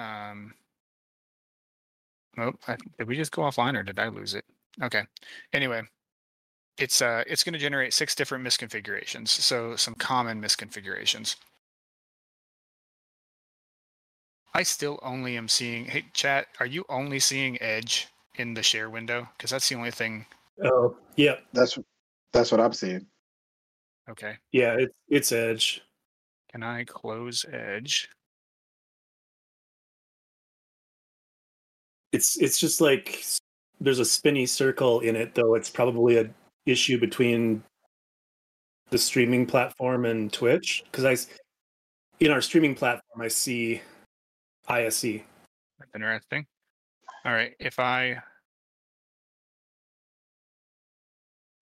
Um, oh, I, did we just go offline or did I lose it? Okay. Anyway, it's uh, it's going to generate six different misconfigurations. So some common misconfigurations. I still only am seeing. Hey, chat, are you only seeing Edge in the share window? Because that's the only thing. Oh, yeah, That's that's what I'm seeing. Okay. yeah. It's it's Edge. Can I close Edge? It's it's just like there's a spinny circle in it, though. It's probably a issue between the streaming platform and Twitch. Because i in our streaming platform, I see. ISE. That's interesting. All right. If I.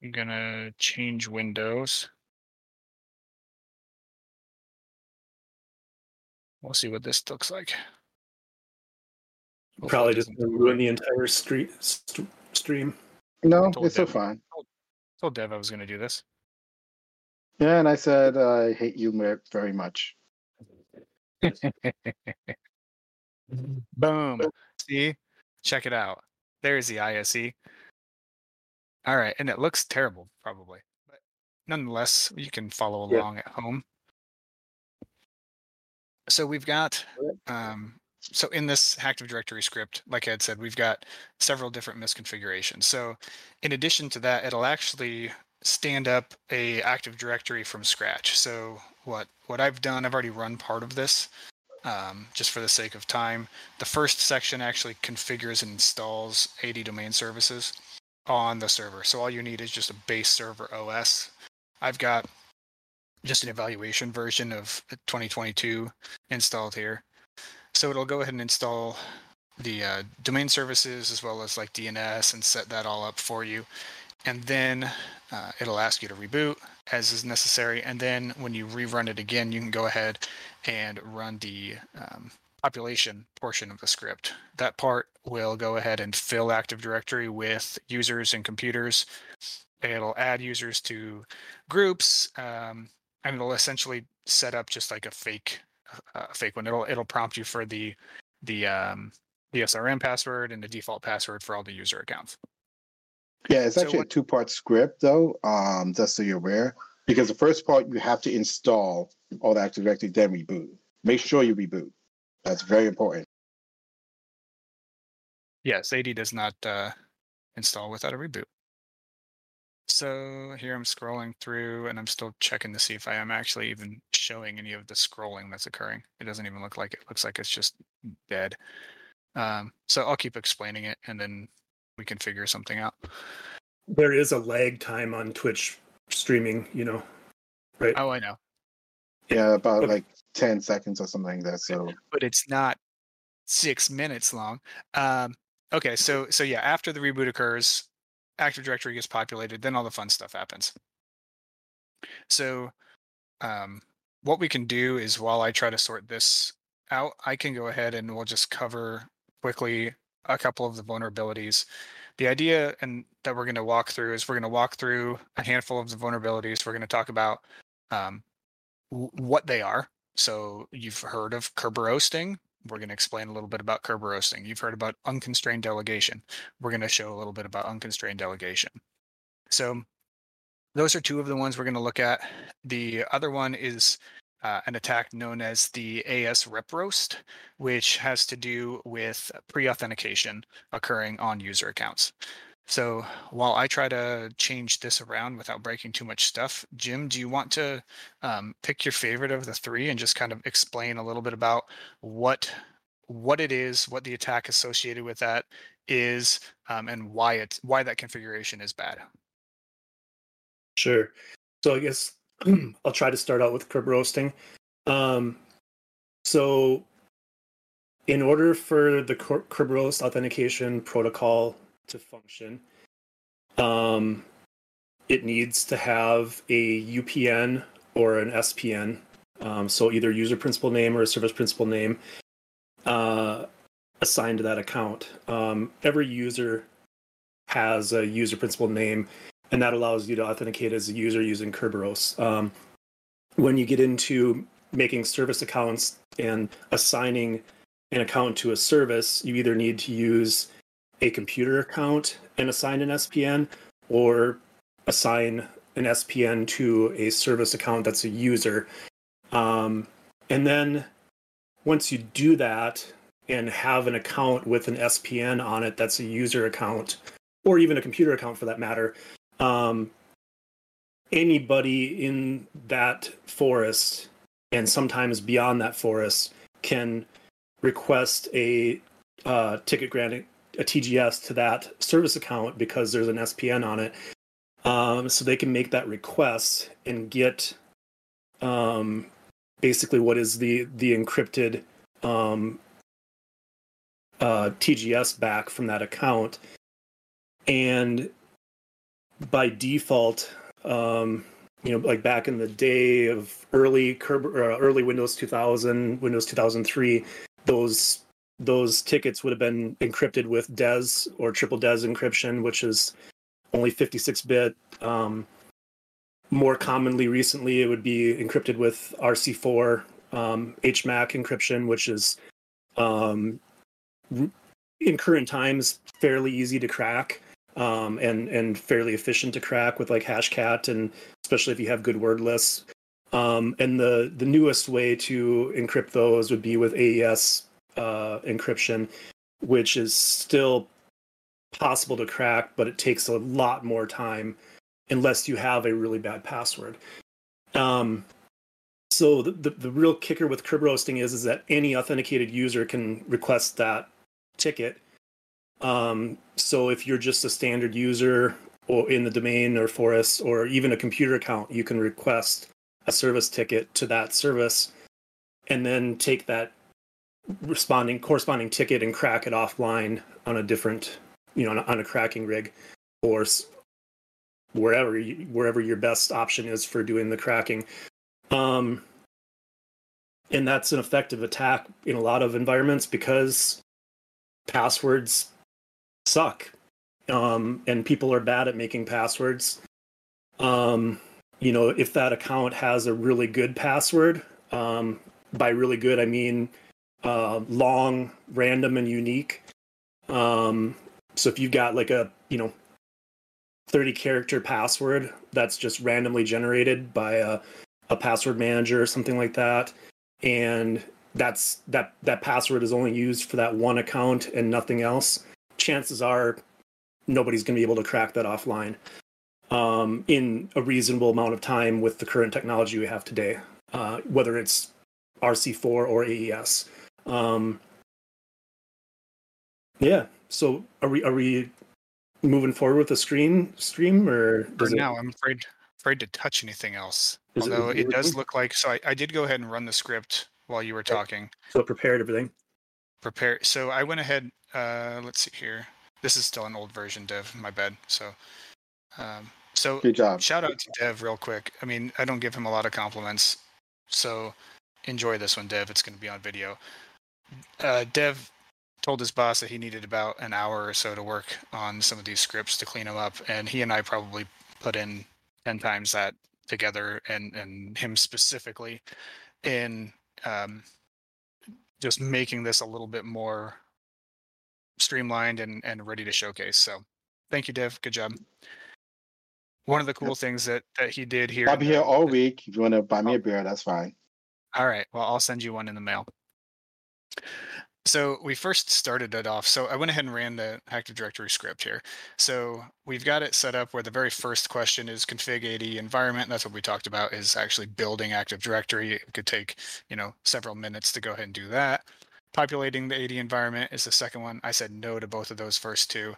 I'm gonna change windows. We'll see what this looks like. Hopefully it Probably just doesn't ruin the entire street st- stream. No, told it's so them. fine. told Dev I was gonna do this. Yeah, and I said I hate you very much. Boom. See? Check it out. There's the ISE. All right, and it looks terrible, probably, but nonetheless, you can follow Yeah. along at home. So we've got, um, so in this Active Directory script, like I had said, we've got several different misconfigurations. So in addition to that, it'll actually stand up a Active Directory from scratch. So what what I've done, I've already run part of this, um, just for the sake of time. The first section actually configures and installs AD domain services on the server. So all you need is just a base server OS. I've got just an evaluation version of 2022 installed here. So it'll go ahead and install the uh, domain services as well as like DNS and set that all up for you. And then uh, it'll ask you to reboot as is necessary. And then when you rerun it again, you can go ahead and run the um, population portion of the script. That part will go ahead and fill Active Directory with users and computers. It'll add users to groups, um, and it'll essentially set up just like a fake, uh, fake one. It'll it'll prompt you for the the um, the SRM password and the default password for all the user accounts. Yeah, it's So actually what- a two-part script though. Um, just so you're aware, because the first part you have to install all the Active Directory, then reboot. Make sure you reboot. That's very important. Yes, AD does not uh, install without a reboot. So here I'm scrolling through and I'm still checking to see if I am actually even showing any of the scrolling that's occurring. It doesn't even look like it. looks like it's just dead. Um, so I'll keep explaining it and then we can figure something out. There is a lag time on Twitch streaming, you know, right? Oh, I know. Yeah, about Okay. like ten seconds or something like that. So but it's not six minutes long. Um, okay, so so yeah, after the reboot occurs, Active Directory gets populated, then all the fun stuff happens. So, um, what we can do is while I try to sort this out, I can go ahead and we'll just cover quickly a couple of the vulnerabilities. The idea and that we're going to walk through is we're going to walk through a handful of the vulnerabilities. We're going to talk about um, what they are, so you've heard of Kerberoasting. We're going to explain a little bit about Kerberoasting. You've heard about unconstrained delegation. We're going to show a little bit about unconstrained delegation. So those are two of the ones we're going to look at. The other one is uh, an attack known as the AS rep roast, which has to do with pre-authentication occurring on user accounts. So while I try to change this around without breaking too much stuff, Jim, do you want to um, pick your favorite of the three and just kind of explain a little bit about what what it is, what the attack associated with that is, um, and why it why that configuration is bad. Sure. So I guess I'll try to start out with Kerberoasting. Um, so, in order for the cr- Kerberos authentication protocol to function, um, it needs to have a UPN or an SPN. Um, so either user principal name or a service principal name uh, assigned to that account. Um, every user has a user principal name and that allows you to authenticate as a user using Kerberos. Um, when you get into making service accounts and assigning an account to a service, you either need to use a computer account and assign an SPN, or assign an SPN to a service account that's a user. Um, and then once you do that and have an account with an SPN on it that's a user account, or even a computer account for that matter, um, anybody in that forest and sometimes beyond that forest can request a uh, ticket granting a TGS to that service account because there's an SPN on it. Um, so they can make that request and get um, basically what is the the encrypted um, uh, TGS back from that account. And by default, um, you know, like back in the day of early uh, early Windows 2000, Windows 2003, those those tickets would have been encrypted with DES or triple DES encryption, which is only 56 bit. Um, more commonly, recently, it would be encrypted with RC4 um, HMAC encryption, which is um, in current times fairly easy to crack um, and and fairly efficient to crack with like Hashcat, and especially if you have good word lists. Um, and the the newest way to encrypt those would be with AES uh, encryption, which is still possible to crack, but it takes a lot more time unless you have a really bad password. Um, so the, the, the real kicker with Kerberoasting is is that any authenticated user can request that ticket. Um, so if you're just a standard user or in the domain or forest or even a computer account, you can request a service ticket to that service and then take that responding corresponding ticket and crack it offline on a different you know on a, on a cracking rig or wherever you, wherever your best option is for doing the cracking. Um and that's an effective attack in a lot of environments because passwords suck. Um and people are bad at making passwords. Um you know if that account has a really good password um by really good i mean uh, long, random, and unique. Um, so if you've got like a you know 30 character password that's just randomly generated by a, a password manager or something like that, and that's that that password is only used for that one account and nothing else, chances are nobody's going to be able to crack that offline um, in a reasonable amount of time with the current technology we have today, uh, whether it's RC4 or AES. Um, yeah. So are we are we moving forward with the screen stream or for now? It... I'm afraid afraid to touch anything else. Although it, it does look like so. I, I did go ahead and run the script while you were talking. So prepared everything. Prepare. So I went ahead. Uh, let's see here. This is still an old version, Dev. My bad. So, um, so good job. Shout out to Dev real quick. I mean, I don't give him a lot of compliments, so enjoy this one, Dev. It's going to be on video uh, Dev told his boss that he needed about an hour or so to work on some of these scripts to clean them up, and he and I probably put in ten times that together, and and him specifically in um, just making this a little bit more streamlined and and ready to showcase. So, thank you, Dev. Good job. One of the cool things that that he did here. I'll be here all week. If you want to buy me a beer, that's fine. All right. Well, I'll send you one in the mail. So we first started it off. So I went ahead and ran the Active Directory script here. So we've got it set up where the very first question is config AD environment. That's what we talked about is actually building Active Directory. It could take, you know, several minutes to go ahead and do that. Populating the AD environment is the second one. I said no to both of those first two.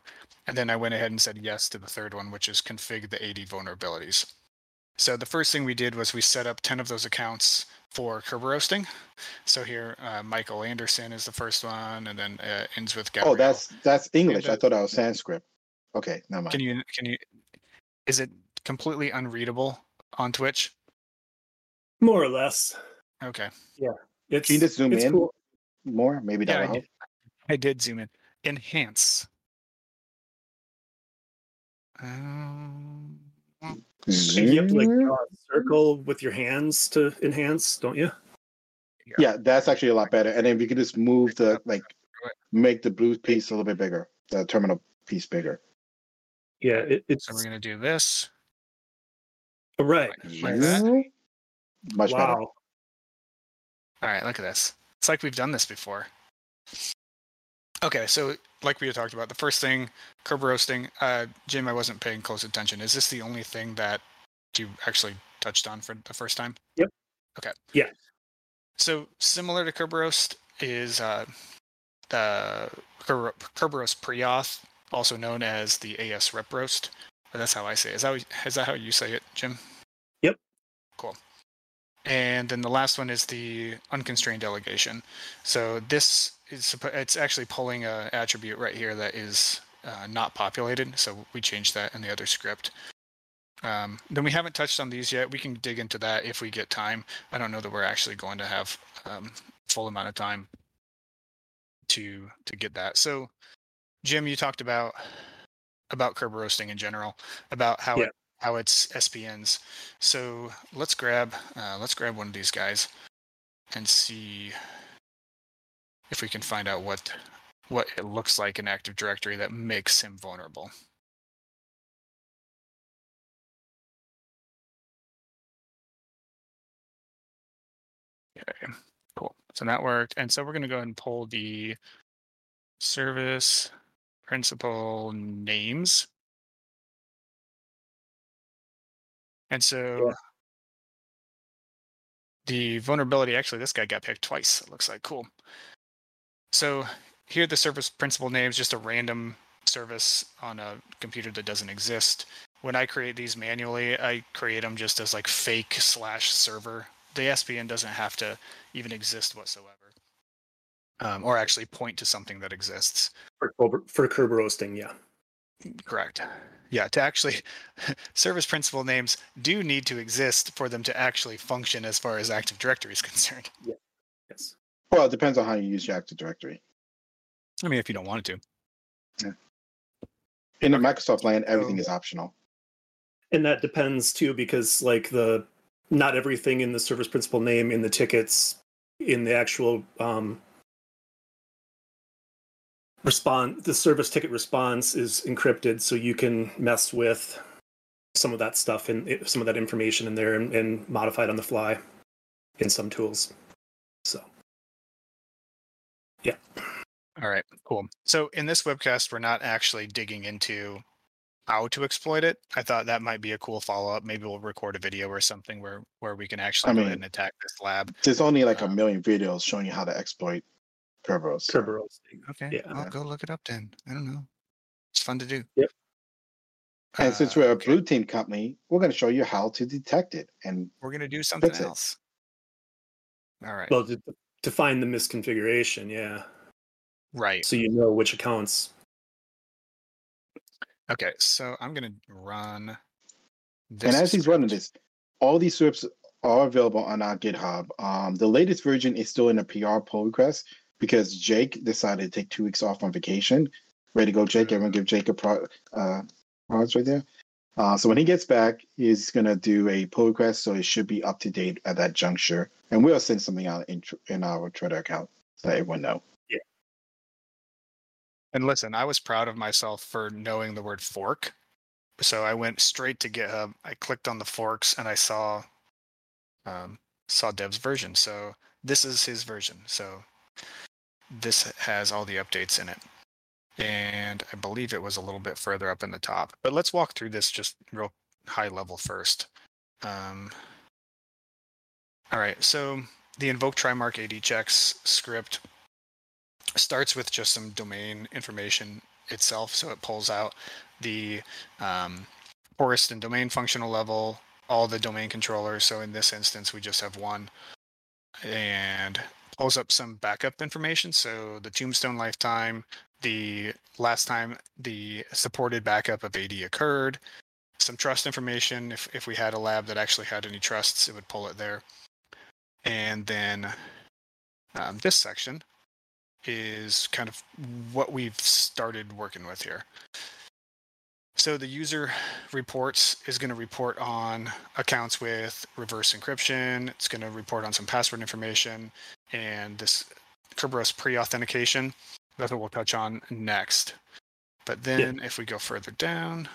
And then I went ahead and said yes to the third one, which is config the AD vulnerabilities. So the first thing we did was we set up 10 of those accounts for Kerberoasting. So here, uh, Michael Anderson is the first one, and then uh, ends with Gabriel. Oh, that's that's English. And, uh, I thought that was Sanskrit. Okay, never mind. Can you can you? Is it completely unreadable on Twitch? More or less. Okay. Yeah. It's, can you just zoom in cool. more? Maybe that yeah, I did, I did zoom in. Enhance. Um, you have to like draw a circle with your hands to enhance, don't you? here. Yeah, that's actually a lot better. And then we could just move the like make the blue piece a little bit bigger, the terminal piece bigger. Yeah, it, it's So we're gonna do this. right. Like that? Much better. wow. All right, look at this. It's like we've done this before. Okay, so like we had talked about, the first thing, curb roasting. Uh, Jim, I wasn't paying close attention. Is this the only thing that you actually touched on for the first time? Yep. Okay. Yeah. So similar to curb roast is uh, the curb, curb roast pre-auth, also known as the AS rep roast. But that's how I say it. Is that is that how you say it, Jim? Yep. Cool. And then the last one is the unconstrained delegation. So this suppo- it's actually pulling a attribute right here that is uh, not populated. So we changed that in the other script. Um, then we haven't touched on these yet. We can dig into that if we get time. I don't know that we're actually going to have um, full amount of time to to get that. So, Jim, you talked about about curb roasting in general, about how Yeah. it, how it's SPNs. So let's grab uh, let's grab one of these guys and see if we can find out what what it looks like in Active Directory that makes him vulnerable. Okay, cool. So that worked. And so we're going to go ahead and pull the service principal names. And so Yeah. the vulnerability, actually, this guy got picked twice. It looks like cool. So here, the service principal name is just a random service on a computer that doesn't exist. When I create these manually, I create them just as like fake slash server. The SPN doesn't have to even exist whatsoever, um, or actually point to something that exists. For, for curb roasting, yeah. Correct. Yeah, to actually, service principal names do need to exist for them to actually function as far as Active Directory is concerned. Yes. Well, it depends on how you use your Active Directory. I mean, if you don't want it to. In the Microsoft land, everything So- is optional. And that depends too, because like the not everything in the service principal name in the tickets in the actual um, respond the service ticket response is encrypted, so you can mess with some of that stuff and some of that information in there and, and modify it on the fly in some tools. So All right, cool. So in this webcast, we're not actually digging into how to exploit it. I thought that might be a cool follow up. Maybe we'll record a video or something where where we can actually I go mean- ahead and attack this lab. There's only like a Um, million videos showing you how to exploit Kerberos. curb roasting. Okay, Yeah. I'll go look it up then. I don't know. It's fun to do. Yep. And since Uh, we're a okay, blue team company, we're going to show you how to detect it. And we're gonna do something fix it. else. All right. Well, to, to find the misconfiguration, yeah, right. so you know which accounts. Okay. So I'm gonna run. This and as he's running this, all these scripts are available on our GitHub. Um, the latest version is still in a PR pull request because Jake decided to take two weeks off on vacation. Ready to go, Jake? Everyone give Jake a pro, uh, props right there. Uh, so when he gets back, he's gonna do a pull request, so it should be up to date at that juncture. And we'll send something out in, in our Twitter account so that everyone know. Yeah. And listen, I was proud of myself for knowing the word fork. So I went straight to GitHub. I clicked on the forks and I saw um, saw Dev's version. So this is his version. So this has all the updates in it. And I believe it was a little bit further up in the top. But let's walk through this just real high level first. Um, all right, so the invoke Trimarc AD checks script starts with just some domain information itself. So it pulls out the um, forest and domain functional level, all the domain controllers. So in this instance, we just have one, and pulls up some backup information. So the tombstone lifetime, the last time the supported backup of AD occurred, some trust information. If if we had a lab that actually had any trusts, it would pull it there. And then um, this section is kind of what we've started working with here. So the user reports is going to report on accounts with reverse encryption. It's going to report on some password information. And this Kerberos pre-authentication. That's what we'll touch on next. But then if we go further down,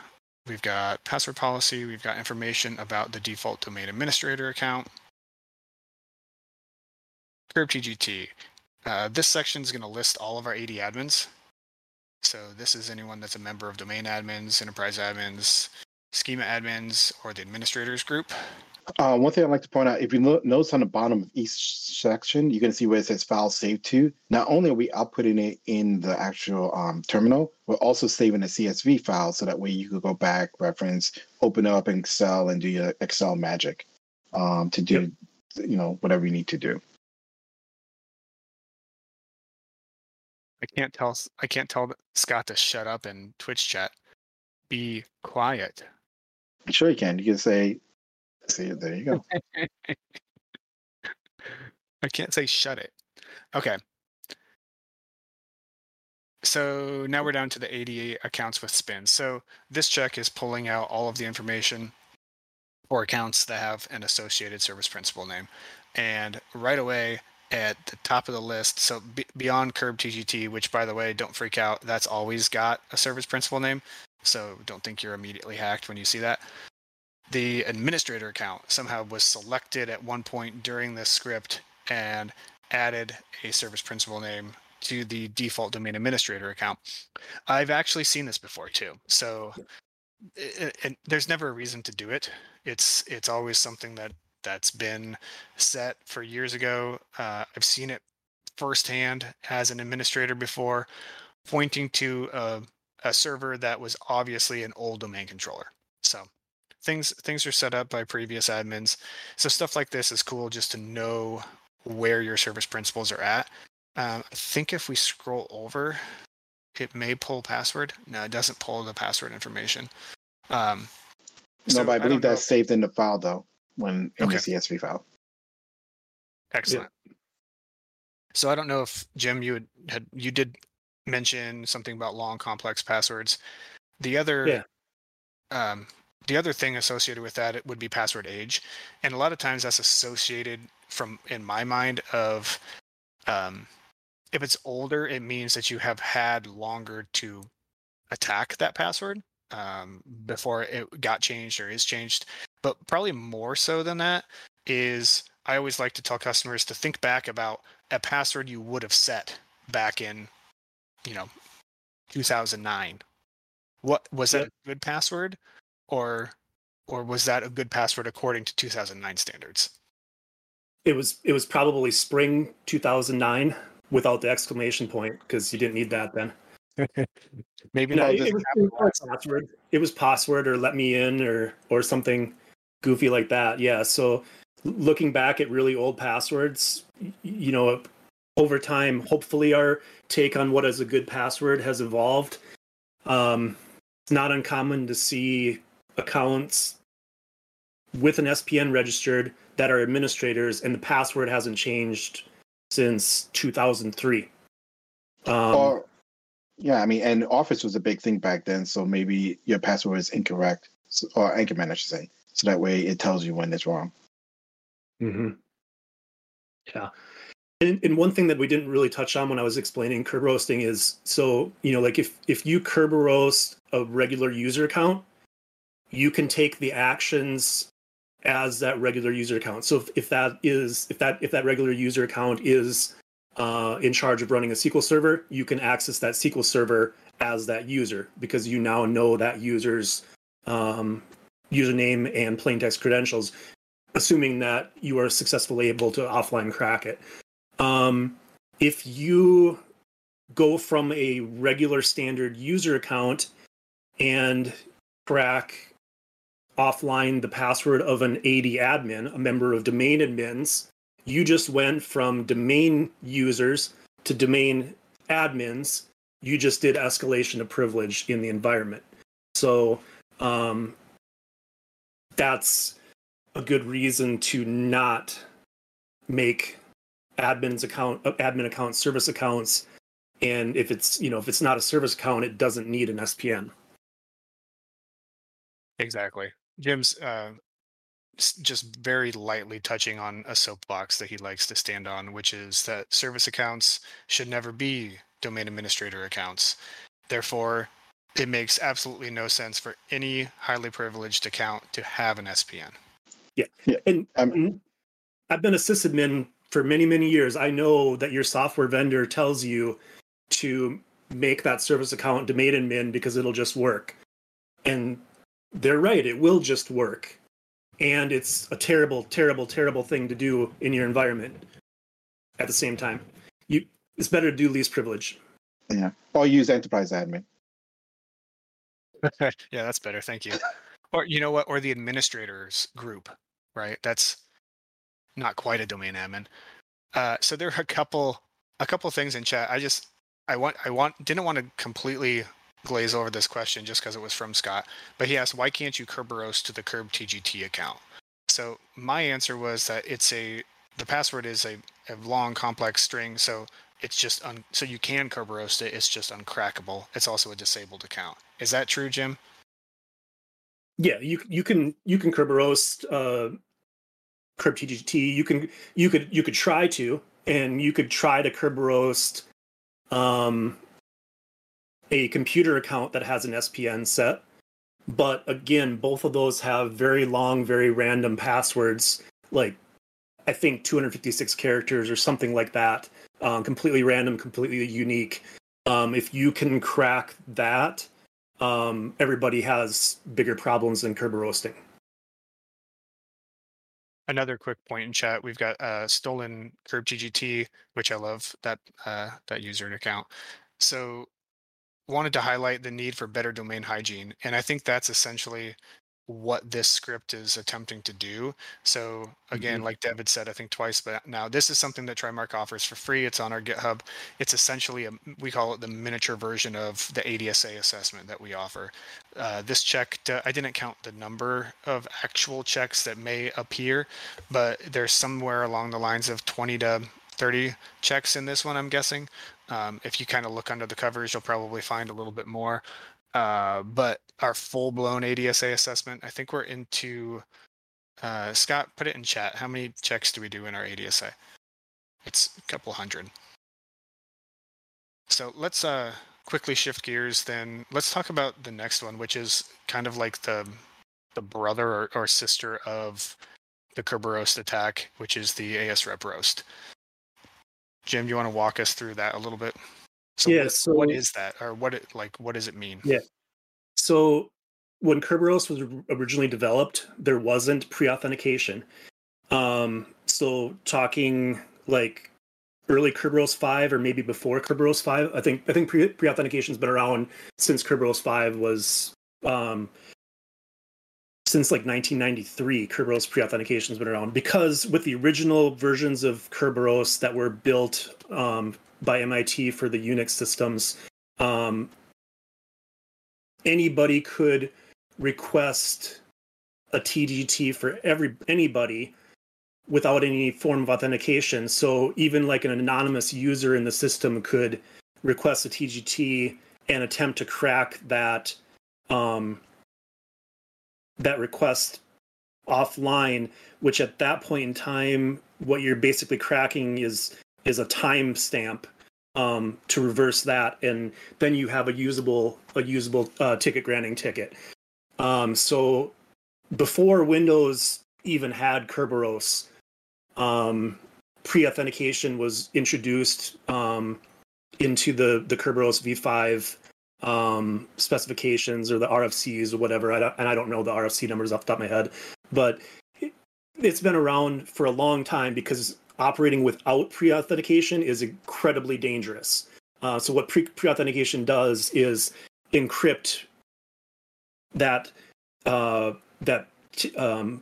we've got password policy, we've got information about the default domain administrator account. KRBTGT. Uh, this section is going to list all of our AD admins. So this is anyone that's a member of domain admins, enterprise admins, schema admins, or the administrators group. Uh, one thing I'd like to point out, if you lo- notice on the bottom of each section, you can see where it says file saved to. Not only are we outputting it in the actual um, terminal, we're also saving a CSV file so that way you could go back, reference, open up in Excel and do your Excel magic um, to do, you know, whatever you need to do. I can't tell I can't tell Scott to shut up in Twitch chat. Be quiet. Sure, you can. You can say, see, there you go. I can't say shut it. Okay. So now we're down to the 88 accounts with SPNs. So this check is pulling out all of the information for accounts that have an associated service principal name. And right away at the top of the list, so be- beyond KRBTGT, which by the way, don't freak out, that's always got a service principal name. So don't think you're immediately hacked when you see that the administrator account somehow was selected at one point during this script and added a service principal name to the default domain administrator account. I've actually seen this before too. So i- i- and there's never a reason to do it. It's it's always something that that's been set for years ago. Uh, I've seen it firsthand as an administrator before, pointing to a, a server that was obviously an old domain controller. So things things are set up by previous admins. So stuff like this is cool just to know where your service principals are at. Um, i think if we scroll over it may pull password. No it doesn't pull the password information. Um, No, so but I believe know that's if- saved in the file though, when in Okay. the CSV file. excellent. So i don't know if jim you had, had you did mention something about long complex passwords. The other Yeah. um, the other thing associated with that it would be password age. And a lot of times that's associated from in my mind of um, if it's older it means that you have had longer to attack that password um, before it got changed or is changed. But probably more so than that is i always like to tell customers to think back about a password you would have set back in you know 2009 what was that a good password or or was that a good password according to 2009 standards It was it was probably spring 2009 without the exclamation point because you didn't need that then. maybe No, not it, it was, it was password. It was password or let me in or or something goofy like that. Yeah. So looking back at really old passwords, you know, over time, hopefully our take on what is a good password has evolved. Um, it's not uncommon to see accounts with an SPN registered that are administrators and the password hasn't changed since 2003. Um, or yeah, I mean, and Office was a big thing back then, so maybe your password is incorrect, or Anchorman, I should say. So that way it tells you when it's wrong. hmm Yeah. And, and one thing that we didn't really touch on when I was explaining curb roasting is so, you know, like if, if you curb roast a regular user account, you can take the actions as that regular user account. So if, if that is, if that, if that regular user account is uh, in charge of running a SQL server, you can access that SQL server as that user because you now know that user's um, username and plain text credentials assuming that you are successfully able to offline crack it. Um, if you go from a regular standard user account and crack offline the password of an AD admin, a member of domain admins, you just went from domain users to domain admins. You just did escalation of privilege in the environment. So um, that's a good reason to not make admin's account uh, admin account service accounts and if it's you know if it's not a service account it doesn't need an spn exactly jim's uh, just very lightly touching on a soapbox that he likes to stand on, which is that service accounts should never be domain administrator accounts. Therefore, it makes absolutely no sense for any highly privileged account to have an SPN. Yeah. yeah. And Um, mm, I've been a sysadmin for many, many years. I know that your software vendor tells you to make that service account domain admin because it'll just work. And they're right, it will just work. And it's a terrible, terrible, terrible thing to do in your environment at the same time. You it's better to do least privilege. Yeah. Or use enterprise admin. yeah, that's better. Thank you. Or you know what? Or the administrators group, right? That's not quite a domain admin. Uh, so there are a couple a couple things in chat. I just I want I want didn't want to completely glaze over this question just because it was from Scott, but he asked why can't you Kerberos to the KRBTGT account? So my answer was that it's a the password is a, a long complex string, so it's just un, so you can Kerberos it. It's just uncrackable. It's also a disabled account. Is that true, Jim? Yeah, you you can you can Kerberos uh KRBTGT. You can you could you could try to, and you could try to Kerberos um a computer account that has an SPN set. But again, both of those have very long, very random passwords, like I think 256 characters or something like that. Um, completely random, completely unique. Um, if you can crack that, um, everybody has bigger problems than Kerberoasting. Another quick point in chat: we've got uh, stolen Curb GGT, which I love that uh, that user and account. So wanted to highlight the need for better domain hygiene, and I think that's essentially what this script is attempting to do. So again, like David said, I think twice, but now this is something that Trimarc offers for free. It's on our GitHub. It's essentially a we call it the miniature version of the ADSA assessment that we offer. Uh, this check, I didn't count the number of actual checks that may appear, but there's somewhere along the lines of 20 to 30 checks in this one, I'm guessing. Um, if you kind of look under the covers, you'll probably find a little bit more. Uh, but our full blown ADSA assessment, I think we're into. Uh, Scott, put it in chat. How many checks do we do in our ADSA? It's a couple hundred. So let's uh, quickly shift gears. Then let's talk about the next one, which is kind of like the the brother or, or sister of the Kerberos attack, which is the AS Rep roast. Jim, do you want to walk us through that a little bit? So Yeah, what, so- what is that, or what it like? What does it mean? Yeah. So when Kerberos was originally developed, there wasn't pre-authentication. Um, so talking like early Kerberos five or maybe before Kerberos five, I think I think pre pre-authentication's been around since Kerberos five was um, since like 1993. Kerberos pre-authentication's been around because with the original versions of Kerberos that were built um, by MIT for the Unix systems, um, anybody could request a TGT for every anybody without any form of authentication. So even like an anonymous user in the system could request a TGT and attempt to crack that um, that request offline. Which at that point in time, what you're basically cracking is is a timestamp um, to reverse that, and then you have a usable a usable uh, ticket granting ticket. Um, so before Windows even had Kerberos, um, pre-authentication was introduced um, into the the Kerberos v5 um, specifications or the RFCs or whatever. I and I don't know the RFC numbers off the top of my head, but it, it's been around for a long time because operating without pre-authentication is incredibly dangerous. Uh, so what pre- pre-authentication does is encrypt that uh, that um,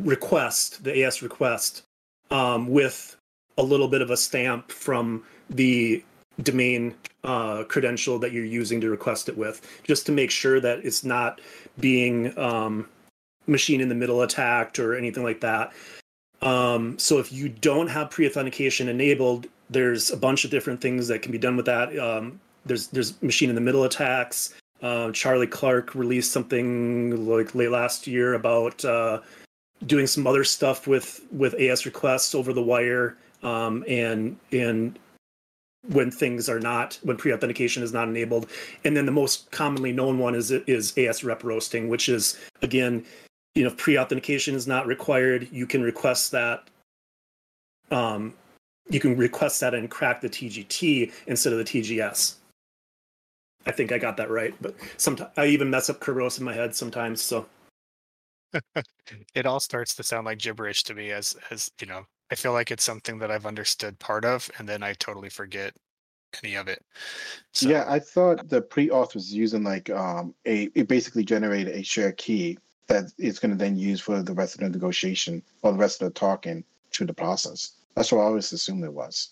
request, the AS request, um, with a little bit of a stamp from the domain uh, credential that you're using to request it with, just to make sure that it's not being um, machine in the middle attacked or anything like that. Um, so if you don't have pre-authentication enabled, there's a bunch of different things that can be done with that. Um, there's there's machine in the middle attacks. Uh, Charlie Clark released something like late last year about uh, doing some other stuff with with AS requests over the wire, um, and and when things are not when pre-authentication is not enabled. And then the most commonly known one is is as rep roasting which is again you know pre-authentication is not required you can request that um you can request that and crack the tgt instead of the tgs i think i got that right but sometimes i even mess up kerberos in my head sometimes so. It all starts to sound like gibberish to me as as you know I feel like it's something that I've understood part of, and then I totally forget any of it. So. Yeah, I thought the pre-auth was using like um a it basically generated a shared key that it's going to then use for the rest of the negotiation or the rest of the talking through the process. That's what I always assumed it was.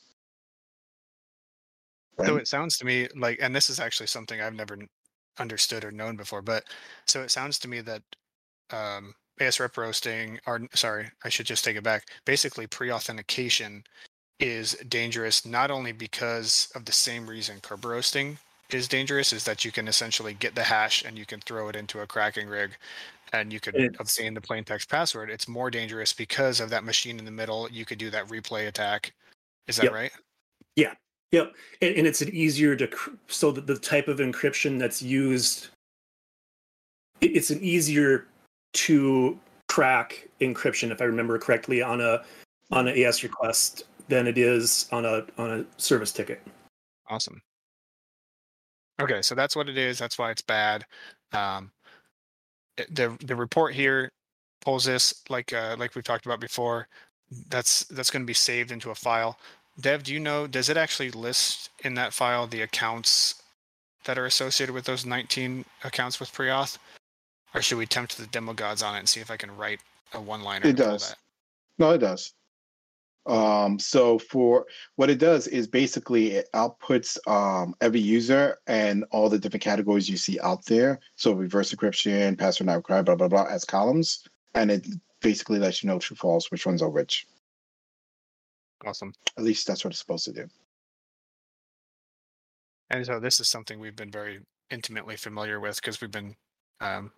Right? So it sounds to me like, and this is actually something I've never understood or known before, but so it sounds to me that um, AS rep roasting, or sorry, I should just take it back. Basically, pre-authentication is dangerous not only because of the same reason kerb roasting is dangerous, is that you can essentially get the hash and you can throw it into a cracking rig and you could it's, obtain the plain text password. It's more dangerous because of that machine in the middle. You could do that replay attack. Is that yep. right? Yeah. Yep. And, and it's an easier to so that the type of encryption that's used it's an easier to crack encryption, if I remember correctly, on a on an AS request than it is on a on a service ticket. Awesome. Okay, so that's what it is. That's why it's bad. Um, the the report here pulls this like uh, like we've talked about before. That's that's going to be saved into a file. Dev, do you know? Does it actually list in that file the accounts that are associated with those 19 accounts with pre-auth? Or should we tempt the demo gods on it and see if I can write a one liner? It does. No, it does. Um, so for what it does is basically it outputs um, every user and all the different categories you see out there. So reverse encryption, password not required, blah blah blah, as columns, and it basically lets you know true false which ones are which. Awesome. At least that's what it's supposed to do. And so this is something we've been very intimately familiar with because we've been um,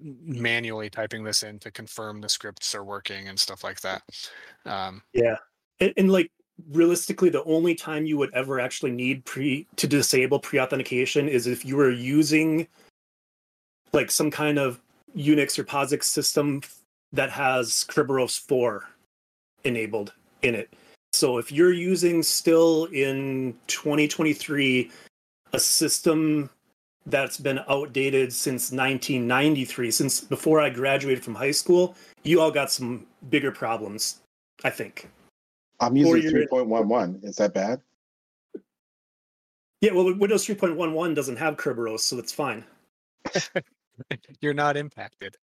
manually typing this in to confirm the scripts are working and stuff like that. Um, yeah, and, and, like realistically, the only time you would ever actually need pre to disable pre-authentication is if you were using like some kind of Unix or POSIX system that has Kerberos 4 enabled in it. So if you're using still in 2023 a system that's been outdated since 1993, since before I graduated from high school. You all got some bigger problems, I think. I'm using 3.11. Is that bad? Yeah, well, Windows 3.11 doesn't have Kerberos, so it's fine. You're not impacted.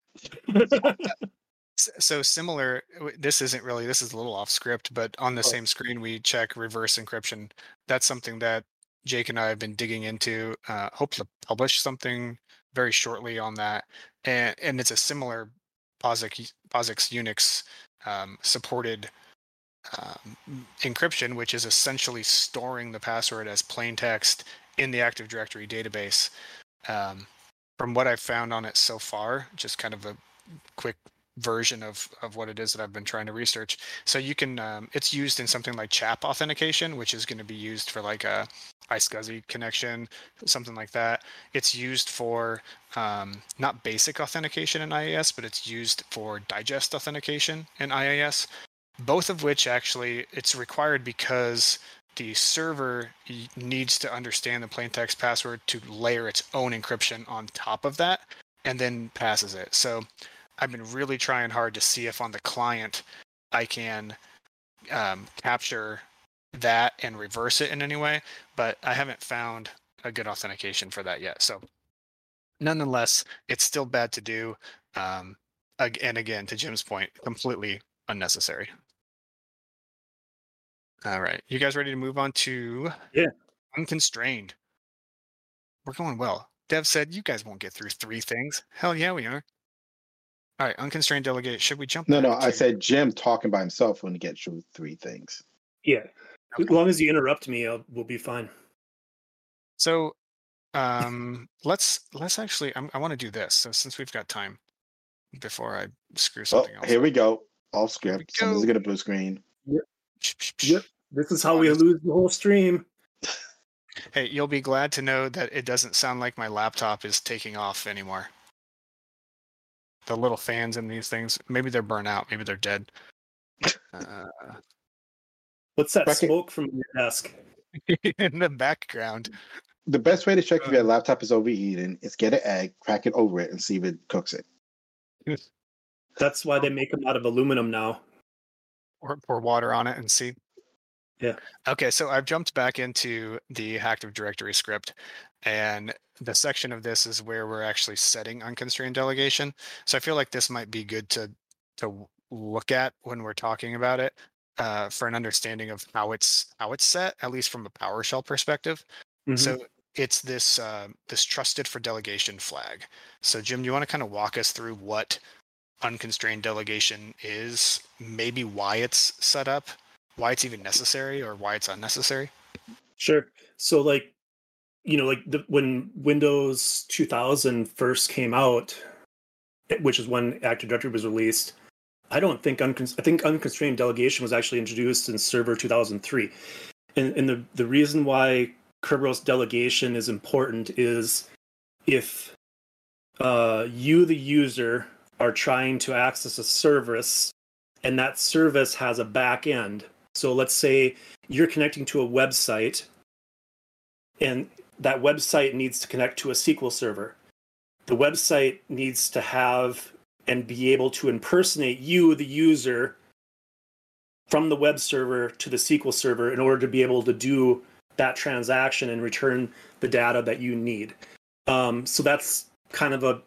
so similar this isn't really this is a little off script but on the oh. same screen we check reverse encryption that's something that Jake and I have been digging into. Uh, hope to publish something very shortly on that, and and it's a similar POSIX, POSIX Unix um, supported um, encryption, which is essentially storing the password as plain text in the Active Directory database. Um, from what I've found on it so far, just kind of a quick version of of what it is that I've been trying to research. So you can, um, it's used in something like CHAP authentication, which is going to be used for like a iSCSI connection, something like that. It's used for um, not basic authentication in IIS, but it's used for digest authentication in IIS. Both of which actually it's required because the server needs to understand the plaintext password to layer its own encryption on top of that and then passes it. So I've been really trying hard to see if on the client I can um, capture that and reverse it in any way, but I haven't found a good authentication for that yet. So, nonetheless, it's still bad to do. Um, and again, to Jim's point, completely unnecessary. All right, you guys ready to move on to yeah unconstrained? We're going well. Dev said you guys won't get through three things. Hell yeah, we are. All right, unconstrained delegate. Should we jump? No, no. To... I said Jim talking by himself when he gets through three things. Yeah, okay. as long as you interrupt me, I'll, we'll be fine. So, um, let's let's actually. I'm, i want to do this. So since we've got time, before I screw Oh, something else. here we go. Off script. go. Someone's gonna blue screen. Yep. This is how we lose the whole stream. Hey, you'll be glad to know that it doesn't sound like my laptop is taking off anymore. The little fans in these things, maybe they're burnt out, maybe they're dead. Uh, What's that Bracket- smoke from your desk? in the background. The best way to check if Uh. your laptop is overheating is get an egg, crack it over it, and see if it cooks it. That's why they make them out of aluminum now. or pour water on it and see. Yeah. Okay, so I've jumped back into the Active Directory script, and the section of this is where we're actually setting unconstrained delegation. So I feel like this might be good to to look at when we're talking about it uh, for an understanding of how it's how it's set, at least from a PowerShell perspective. Mhm. So it's this uh, this trusted for delegation flag. So Jim, do you want to kind of walk us through what unconstrained delegation is, maybe why it's set up, why it's even necessary, or why it's unnecessary? Sure. So like, you know, like the, when Windows 2000 first came out, which is when Active Directory was released, I don't think uncon- I think unconstrained delegation was actually introduced in Server 2003. And, and the, the reason why Kerberos delegation is important is if uh, you, the user, are trying to access a service and that service has a back end. So let's say you're connecting to a website and that website needs to connect to a SQL server. The website needs to have and be able to impersonate you, the user, from the web server to the SQL server in order to be able to do that transaction and return the data that you need. Um, so that's kind of a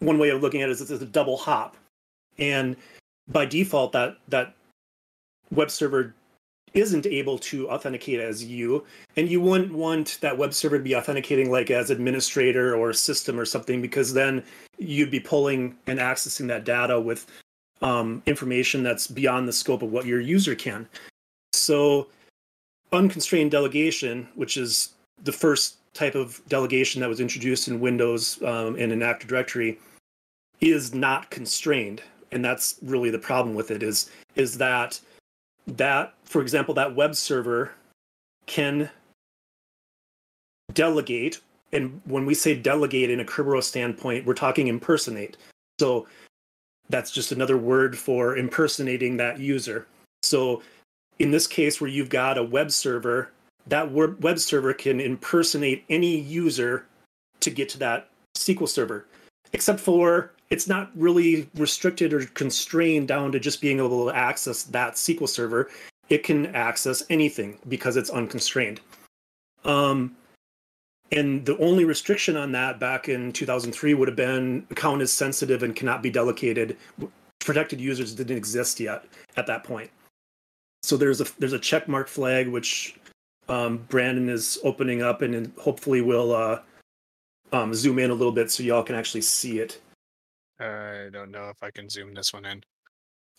one way of looking at it is it's a double hop, and by default that that web server isn't able to authenticate as you and you wouldn't want that web server to be authenticating like as administrator or system or something because then you'd be pulling and accessing that data with um, information that's beyond the scope of what your user can. So unconstrained delegation which is the first type of delegation that was introduced in windows um, and in active directory is not constrained and that's really the problem with it is is that that for example that web server can delegate and when we say delegate in a kerberos standpoint we're talking impersonate. So that's just another word for impersonating that user. So in this case where you've got a web server that web server can impersonate any user to get to that sql server except for it's not really restricted or constrained down to just being able to access that SQL server. It can access anything because it's unconstrained. Um, and the only restriction on that back in 2003 would have been account is sensitive and cannot be delegated. Protected users didn't exist yet at that point. So there's a there's a check mark flag which um, Brandon is opening up and hopefully will uh, um, zoom in a little bit so y'all can actually see it. I don't know if I can zoom this one in.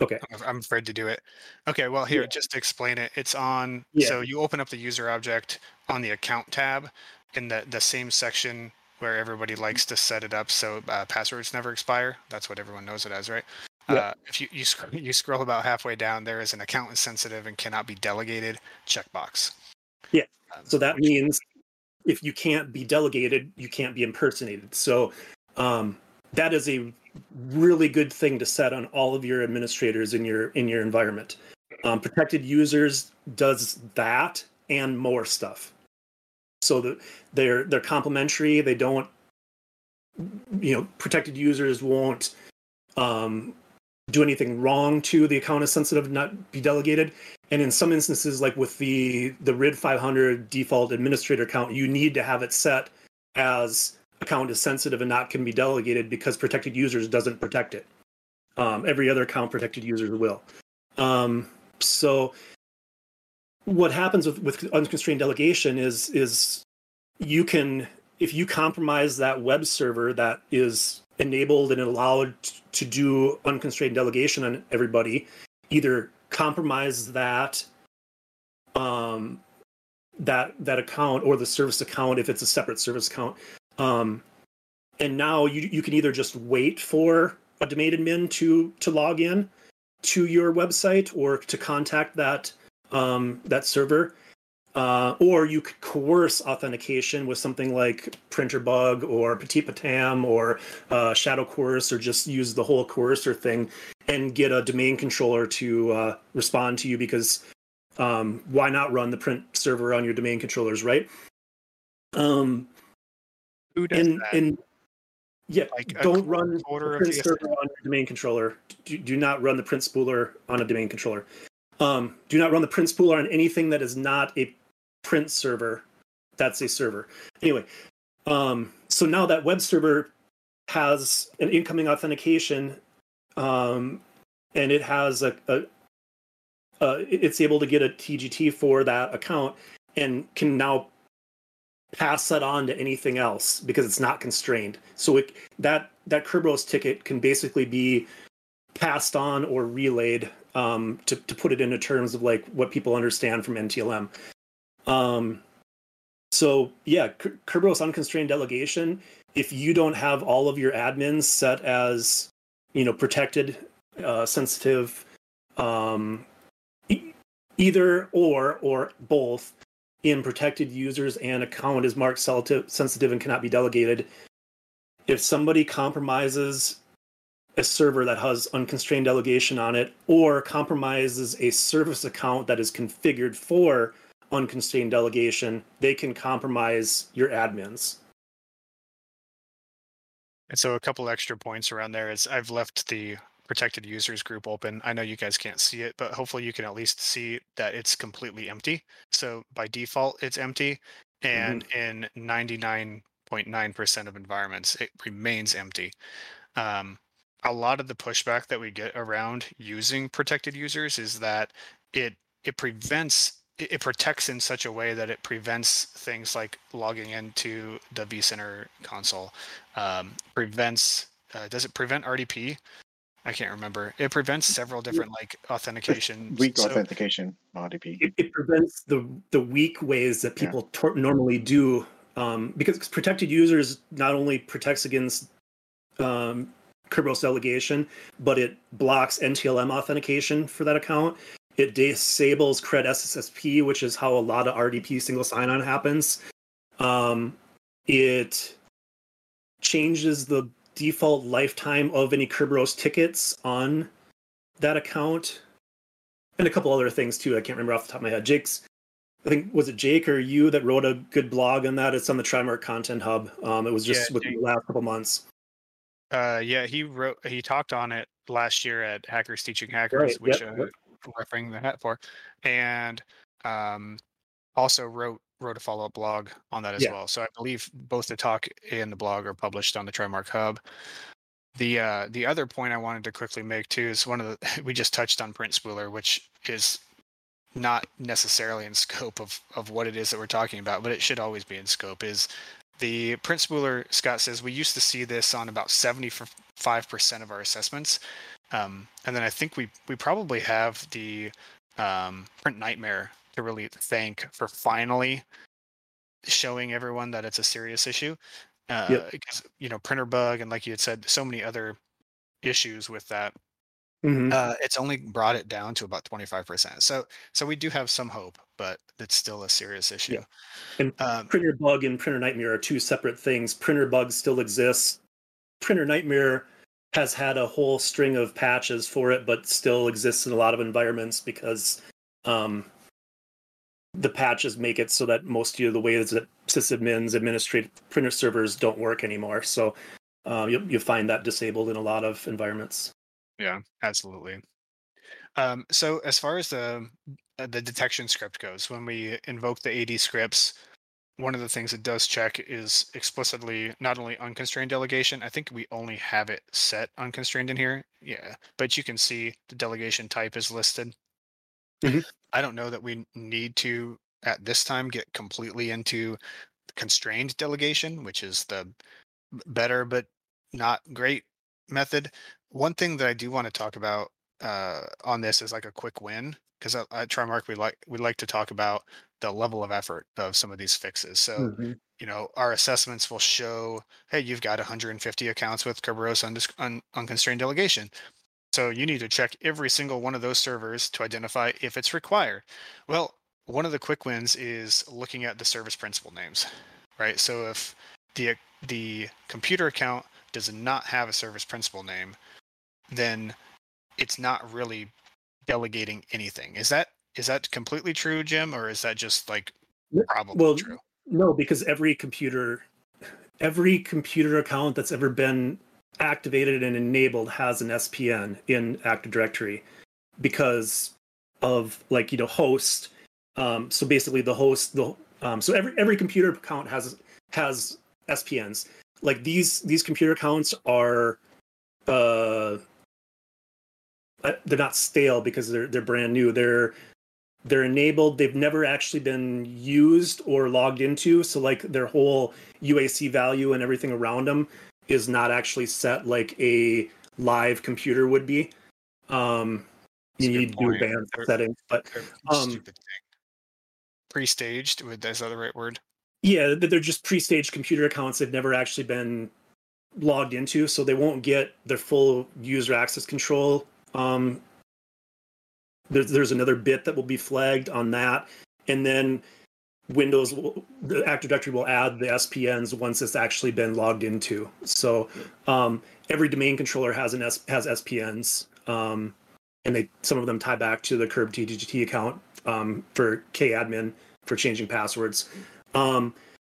Okay. I'm- afraid to do it. Okay, well here, Yeah. just to explain it, it's on. Yeah. So you open up the user object on the account tab in the the same section where everybody likes to set it up so uh, passwords never expire. That's what everyone knows it as, right? Yep. Uh, if you you, sc- you scroll about halfway down, there is an account is sensitive and cannot be delegated checkbox. Yeah, Um, So that means if you can't be delegated, you can't be impersonated. So um, that is a really good thing to set on all of your administrators in your in your environment. Um, protected users does that and more stuff. So they're they're complementary. They don't, you know, protected users won't um, do anything wrong to the account is sensitive, not be delegated and in some instances like with the the rid 500 default administrator account you need to have it set as account is sensitive and not can be delegated because protected users doesn't protect it. Um, every other account protected users will. Um, so what happens with, with unconstrained delegation is is you can if you compromise that web server that is enabled and allowed to do unconstrained delegation on everybody either compromise that um that that account or the service account if it's a separate service account um and now you you can either just wait for a domain admin to to log in to your website or to contact that um, that server. Uh, or you could coerce authentication with something like printer bug or PetitPotam or uh, ShadowCoerce or just use the whole coercer thing and get a domain controller to uh, respond to you because um, why not run the print server on your domain controllers right? Um, Who does and that? and yeah Like don't run the print server on your domain controller. Do, do not run the print spooler on a domain controller. Um, do not run the print spooler on anything that is not a print server. That's a server. Anyway um, so now that web server has an incoming authentication um, and it has a, a uh, it's able to get a tgt for that account and can now pass that on to anything else because it's not constrained. So it, that that kerberos ticket can basically be passed on or relayed um, to, to put it into terms of like what people understand from ntlm um, so yeah kerberos unconstrained delegation if you don't have all of your admins set as you know protected uh, sensitive um, e- either or or both in protected users and account is marked sensitive, sensitive and cannot be delegated. If somebody compromises a server that has unconstrained delegation on it or compromises a service account that is configured for unconstrained delegation they can compromise your admins And so a couple extra points around there is I've left the protected users group open. I know you guys can't see it, but hopefully you can at least see that it's completely empty. So by default, it's empty. And in 99.9% of environments, it remains empty. Um, a lot of the pushback that we get around using protected users is that it it prevents it it protects in such a way that it prevents things like logging into the vCenter console um, prevents uh, does it prevent rdp i can't remember it prevents several different like authentication Weak so- authentication, RDP. it, it prevents the the weak ways that Yeah. people tor- normally do um, because protected users not only protects against um, Kerberos delegation, but it blocks NTLM authentication for that account. It disables CredSSP, which is how a lot of RDP single sign-on happens. Um, it changes the default lifetime of any Kerberos tickets on that account, and a couple other things too. I can't remember off the top of my head. Jake's I think was it Jake or you that wrote a good blog on that? It's on the Trimarc Content Hub. Um, it was just Yeah, within Jake. the last couple months. uh yeah he wrote he talked on it last year at hackers teaching hackers Right, which yep, uh, yep. referring the hat for and um also wrote wrote a follow-up blog on that as Yeah. well so i believe both the talk and the blog are published on the Trimarc hub the uh the other point i wanted to quickly make too is one of the we just touched on print spooler which is not necessarily in scope of of what it is that we're talking about but it should always be in scope is the print spooler scott says we used to see this on about 75% of our assessments um, and then i think we we probably have the um, print nightmare to really thank for finally showing everyone that it's a serious issue uh, Yep. because you know printer bug and like you had said so many other issues with that Mhm. uh, it's only brought it down to about 25% so so we do have some hope but it's still a serious issue Yeah. And um, Printer Bug and Printer Nightmare are two separate things. Printer Bug still exists. Printer Nightmare has had a whole string of patches for it, but still exists in a lot of environments because um, the patches make it so that most of the ways that sysadmins administrate printer servers don't work anymore. So uh, you'll, you'll find that disabled in a lot of environments. Yeah, absolutely. Um, so as far as the uh, the detection script goes, when we invoke the AD scripts, one of the things it does check is explicitly not only unconstrained delegation. I think we only have it set unconstrained in here. Yeah, but you can see the delegation type is listed. Mhm. I don't know that we need to at this time get completely into constrained delegation, which is the better but not great method. One thing that I do want to talk about uh, on this is like a quick win because at, at Trimarc we like we like to talk about the level of effort of some of these fixes. So Mhm. you know our assessments will show hey you've got 150 accounts with kerberos undis- un- unconstrained delegation so you need to check every single one of those servers to identify if it's required. Well one of the quick wins is looking at the service principal names right? So if the the computer account does not have a service principal name then it's not really delegating anything. Is that is that completely true jim or is that just like probably Well, true? No, because every computer, every computer account that's ever been activated and enabled has an SPN in Active Directory because of like you know host. Um, so basically, the host, the um, so every every computer account has has SPNs. Like these these computer accounts are, uh, uh, they're not stale because they're they're brand new. They're they're enabled they've never actually been used or logged into so like their whole uac value and everything around them is not actually set like a live computer would be um That's you need to do point. advanced They're- settings but Um. Pre-staged, is that the right word? yeah they're just pre-staged computer accounts they've never actually been logged into so they won't get their full user access control um there's, there's another bit that will be flagged on that and then windows will, the active directory will add the spns once it's actually been logged into. So um, every domain controller has an S, has spns um, and they some of them tie back to the KRBTGT account um, for kadmin for changing passwords. Um,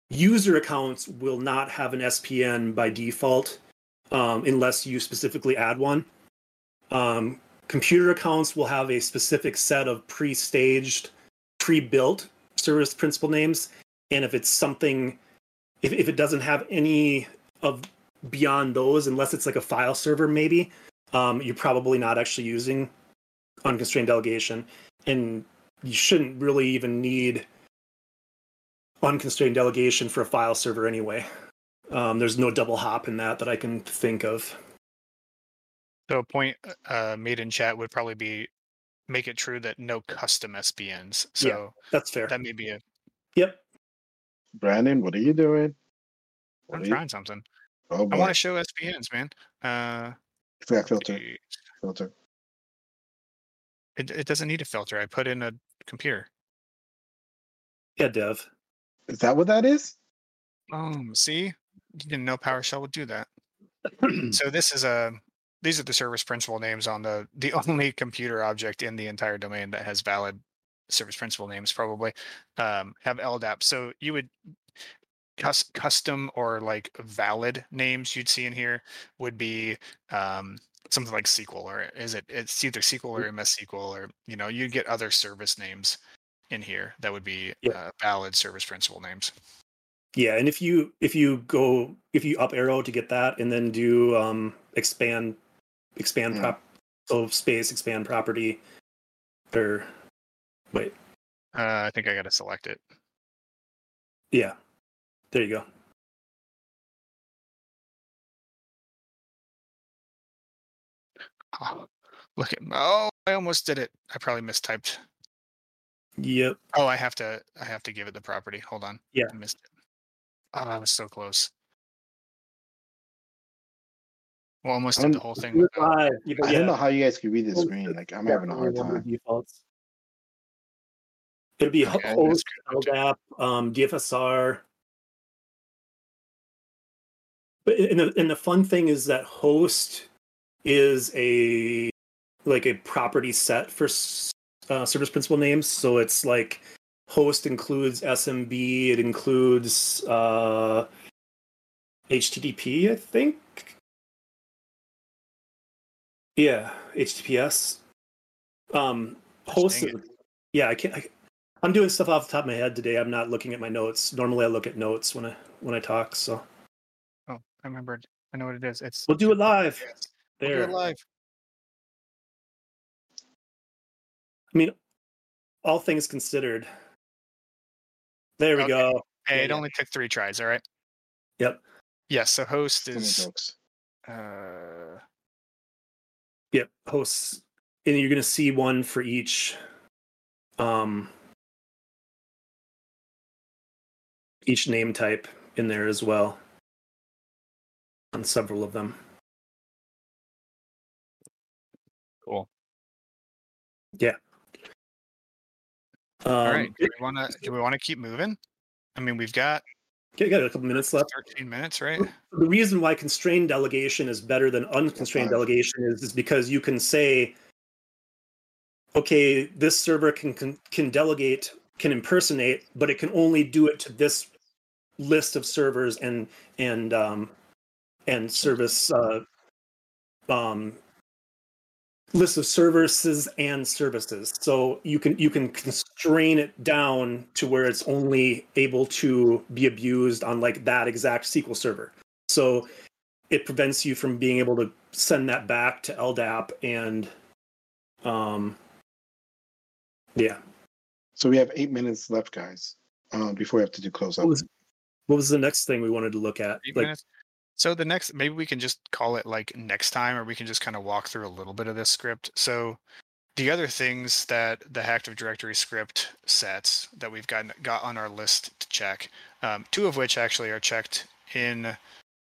user accounts will not have an spn by default um, unless you specifically add one. Um, computer accounts will have a specific set of pre-staged pre-built service principal names and if it's something if, if it doesn't have any of beyond those unless it's like a file server maybe um, you're probably not actually using unconstrained delegation. And you shouldn't really even need unconstrained delegation for a file server anyway. Um, there's no double hop in that that i can think of. So a point uh, made in chat would probably be make it true that no custom SPNs. So Yeah. that's fair that may be it. yep Brandon, what are you doing? What I'm are you- trying something. Oh I want to show SPNs, man. Uh, it's got filter, it, it doesn't need a filter. I put in a computer. yeah dev Is that what that is? Um, see, you didn't know PowerShell would do that. so this is a these are the service principal names on the the only computer object in the entire domain that has valid service principal names probably um, have LDAP. So you would cus- custom or like valid names you'd see in here would be um, something like SQL or is it it's either SQL or MS SQL or you know you'd get other service names in here that would be Yeah. uh, valid service principal names. Yeah, and if you if you go if you up arrow to get that and then do um expand expand Yeah. prop so space expand property or wait, Uh, I think I got to select it. yeah. There you go. Oh, look at oh, I almost did it. I probably mistyped. Yep. Oh, I have to I have to give it the property. Hold on. Yeah. I missed it. Oh, I was so close. Well, almost did the whole thing. Without- live. I yeah. don't know how you guys can read the screen. Like I'm having a hard definitely one of time. the Defaults. It'll be Okay, host, good. LDAP, um, DFSR. But and the, and the fun thing is that host is a like a property set for uh, service principal names. So it's like host includes SMB, it includes uh, HTTP, I think. Yeah, HTTPS. Um, Gosh, host. yeah, I can't. I, I'm doing stuff off the top of my head today. I'm not looking at my notes. Normally, I look at notes when I when I talk. So Oh, I remembered. I know what it is. It's we'll do it live. Yes, we'll do There. it live. I mean, all things considered. There we Okay. go. Hey, Yeah, it only took three tries. All right. Yep. Yes. so host is uh, Yep. Hosts, and you're gonna see one for each. Um. each name type in there as well on several of them. Cool. Yeah. Um, All right. Do we want to do we want to keep moving? I mean, we've got Okay, got a couple minutes left. 13 minutes, right? The reason why constrained delegation is better than unconstrained delegation is, is because you can say, okay, this server can, can can delegate, can impersonate, but it can only do it to this list of servers and and um, and service uh, um, list of services and services. So you can you can constrain it down to where it's only able to be abused on like that exact SQL server. So it prevents you from being able to send that back to LDAP and um yeah. So we have eight minutes left, guys. Um, before we have to do close up. What was what was the next thing we wanted to look at? Eight Like minutes. So the next, maybe we can just call it like next time, or we can just kind of walk through a little bit of this script. So the other things that the Active Directory script sets that we've got got on our list to check, um, two of which actually are checked in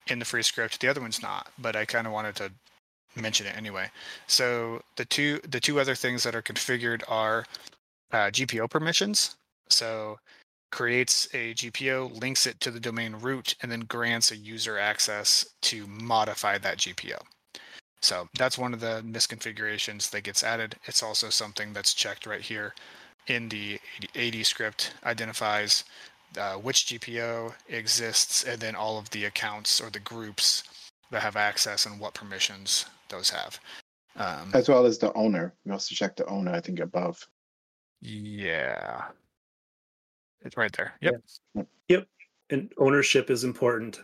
in the free script. The other one's not, but I kind of wanted to mention it anyway. So the two the two other things that are configured are uh, GPO permissions. So creates a GPO, links it to the domain root, and then grants a user access to modify that GPO. So that's one of the misconfigurations that gets added. It's also something that's checked right here in the AD script, identifies uh, which GPO exists, and then all of the accounts or the groups that have access and what permissions those have. Um, As well as the owner. We also check the owner, I think, above. yeah. It's right there. Yep. Yep. And ownership is important.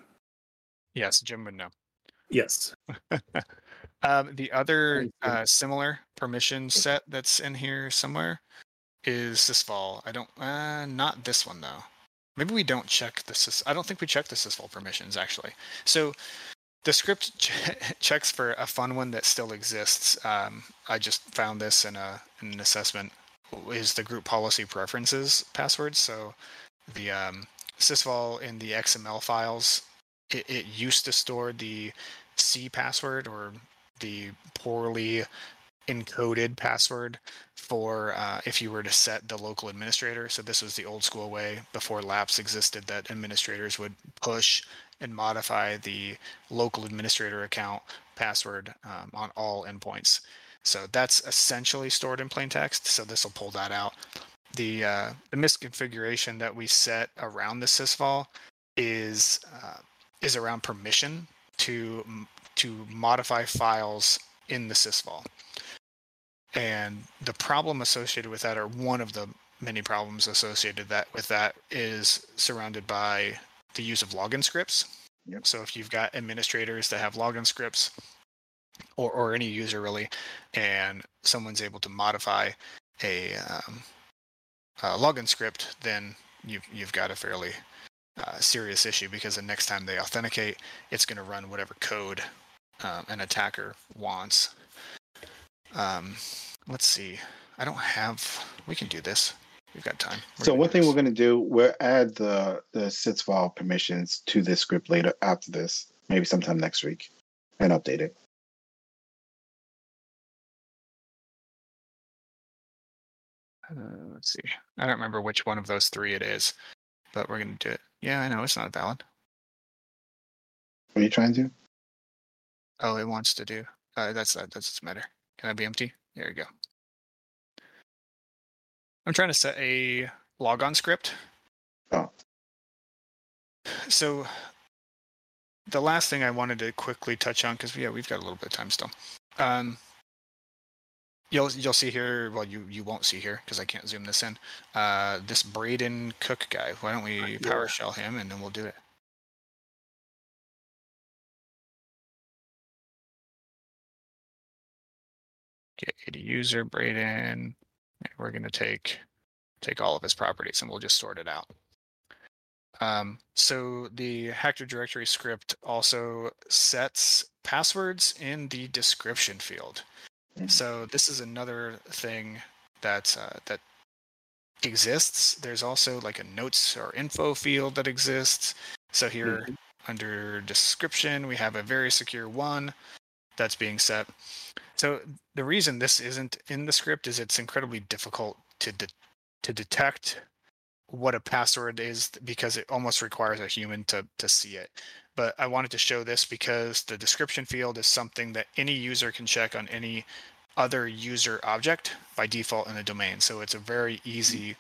Yes, Jim would know. Yes. Um, the other uh, similar permission set that's in here somewhere is sysvol. I don't, uh, not this one though. Maybe we don't check the sys. I don't think we check the sysvol permissions actually. So the script ch- checks for a fun one that still exists. Um, I just found this in a in an assessment. Is the group policy preferences password. So the um, sysvol in the XML files, it, it used to store the C password or the poorly encoded password for uh, if you were to set the local administrator. So this was the old school way before LAPS existed that administrators would push and modify the local administrator account password um, on all endpoints. So that's essentially stored in plain text. So this will pull that out. The uh, the misconfiguration that we set around the sysvol is uh, is around permission to to modify files in the sysvol. And the problem associated with that, or one of the many problems associated that with that, is surrounded by the use of login scripts. Yep. So if you've got administrators that have login scripts, or or any user really, and someone's able to modify a, um, a login script, then you've you've got a fairly uh, serious issue because the next time they authenticate, it's going to run whatever code um, an attacker wants. Um, let's see. I don't have. We can do this. We've got time. We're So one thing this. we're gonna do, we'll add the the sysvol permissions to this script later after this, maybe sometime next week, and update it. Uh, let's see. I don't remember which one of those three it is, but we're gonna do it. Yeah, I know it's not valid. What are you trying to do? Oh, it wants to do. Uh, that's that. That's what's matter. Can I be empty? There you go. I'm trying to set a logon script. Oh. So the last thing I wanted to quickly touch on, because yeah, we've got a little bit of time still. Um, you'll you'll see here. Well, you you won't see here because I can't zoom this in. Uh, this Braden Cook guy. Why don't we yeah. PowerShell him and then we'll do it. Get a user Braden. We're gonna take take all of his properties and we'll just sort it out. Um, so the Active Directory script also sets passwords in the description field. Mhm. So this is another thing that uh, that exists. There's also like a notes or info field that exists. So here Mhm. under description, we have a very secure one that's being set. So the reason this isn't in the script is it's incredibly difficult to de- to detect what a password is because it almost requires a human to to see it. But I wanted to show this because the description field is something that any user can check on any other user object by default in the domain. So it's a very easy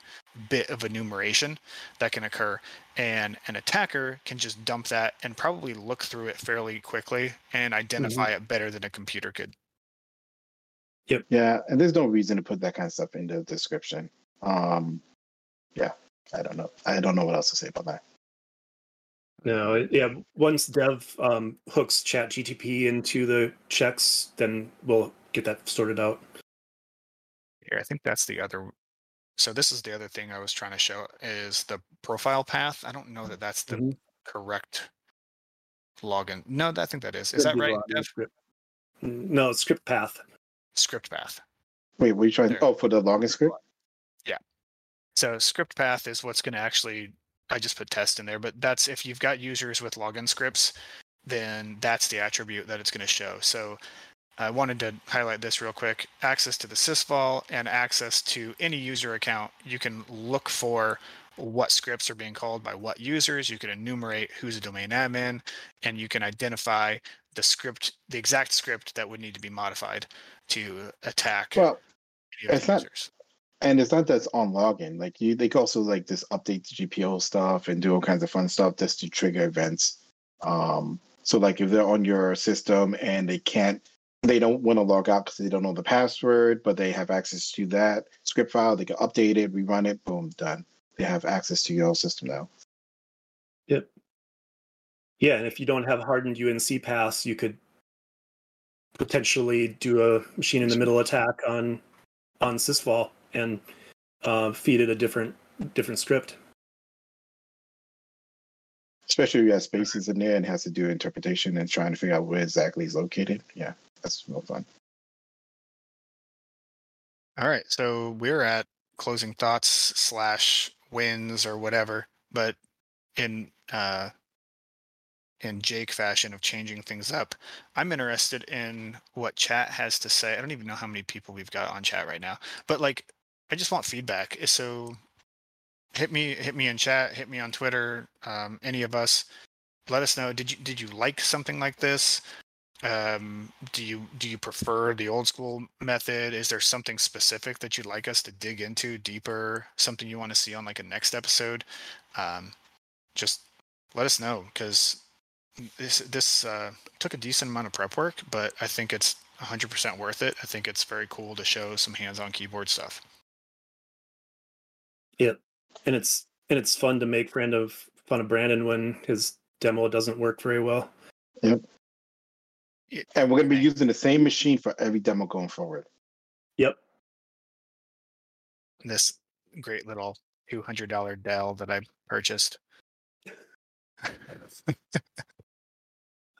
bit of enumeration that can occur. And an attacker can just dump that and probably look through it fairly quickly and identify it better than a computer could. Yep. Yeah, and there's no reason to put that kind of stuff in the description. Um, yeah, I don't know. I don't know what else to say about that. No, it- yeah. Once Dev um, hooks Chat GTP into the checks, then we'll get that sorted out. Here, I think that's the other. So this is the other thing I was trying to show is the profile path. I don't know that that's the Mhm. correct login. No, I think that is. Is that right? script. No, script path. Script path. Wait, what are you trying? There. Oh, for the login script. Yeah. So script path is what's going to actually. I just put test in there, but that's if you've got users with login scripts, then that's the attribute that it's going to show. So I wanted to highlight this real quick. Access to the sysvol and access to any user account. You can look for what scripts are being called by what users. You can enumerate who's a domain admin, and you can identify the script, the exact script that would need to be modified to attack Well, it's not- users. And it's not that's on login. Like you, they can also like just update the GPO stuff and do all kinds of fun stuff just to trigger events. Um, so like if they're on your system and they can't, they don't want to log out because they don't know the password, but they have access to that script file. They can update it, rerun it, boom, done. They have access to your system now. Yep. Yeah, and if you don't have hardened UNC paths, you could potentially do a machine in the middle attack on on sysvol and uh, feed it a different different script. Especially if you have spaces in there and has to do interpretation and trying to figure out where exactly it's located. Yeah, that's real fun. All right, so we're at closing thoughts slash wins or whatever, but in uh, in Jake fashion of changing things up, I'm interested in what chat has to say. I don't even know how many people we've got on chat right now, but like, I just want feedback. Eh, So hit me, hit me in chat, hit me on Twitter, um, any of us. Let us know. Did you did you like something like this? um do you do you prefer the old school method is there something specific that you'd like us to dig into deeper something you want to see on like a next episode um just let us know because this this uh took a decent amount of prep work but i think it's 100% worth it i think it's very cool to show some hands-on keyboard stuff and it's and it's fun to make friend of fun of Brandon when his demo doesn't work very well. Yep. And we're going to be using the same machine for every demo going forward. Yep. this great little $200 dell that i purchased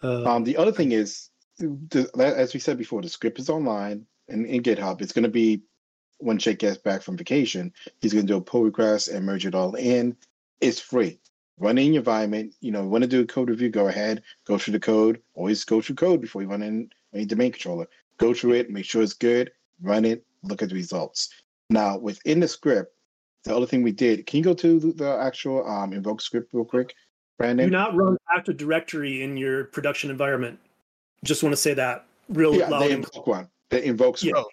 Uh, Um, the other thing is, as we said before, the script is online and in GitHub. It's going to be when Jake gets back from vacation. He's going to do a pull request and merge it all in. It's free. Run in your environment. You know, want to do a code review? Go ahead. Go through the code. Always go through code before you run in any domain controller. Go through it. Make sure it's good. Run it. Look at the results. Now, within the script, the other thing we did. Can you go to the, actual um, invoke script real quick, Brandon? do not run Active Directory in your production environment. Just want to say that real yeah, loud. the invoke one. The invoke Yeah.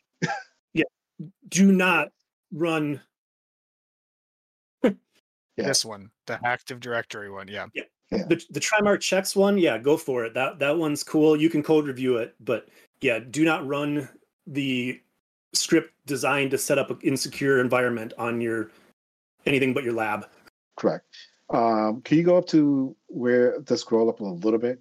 Script. do not run Yeah. this one the active directory one yeah the the Trimarc checks one. Yeah, go for it. That that one's cool. You can code review it, but yeah, do not run the script designed to set up an insecure environment on your anything but your lab. Correct. Um, can you go up to where the scroll up a little bit?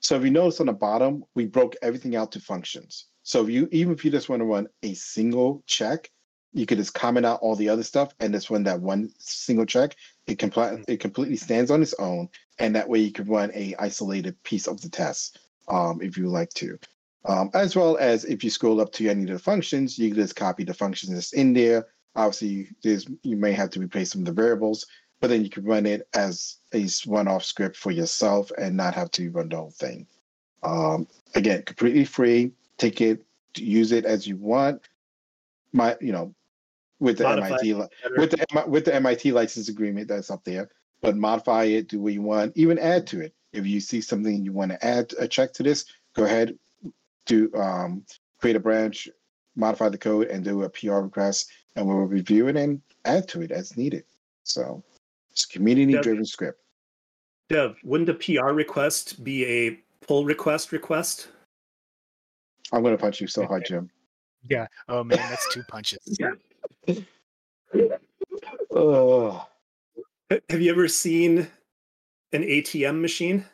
So if you notice on the bottom, we broke everything out to functions. So if you even if you just want to run a single check, you could just comment out all the other stuff and just run that one single check. It compl- it completely stands on its own, and that way you can run a isolated piece of the test um, if you like to. Um, as well as if you scroll up to any of the functions, you can just copy the functions that's in there, Obviously, there's you may have to replace some of the variables, but then you can run it as a one-off script for yourself and not have to run the whole thing. Um, again, completely free. Take it, use it as you want. My, you know, with the Modify MIT with the with the MIT license agreement that's up there. But modify it, do what you want, even add to it. If you see something you want to add a check to this, go ahead, do um, create a branch, modify the code, and do a PR request, and we'll review it and add to it as needed. So it's community-driven script. Dev, wouldn't a PR request be a pull request request? I'm gonna punch you so hard, Jim. Yeah. Oh man, that's two punches. Oh, Have you ever seen an ATM machine?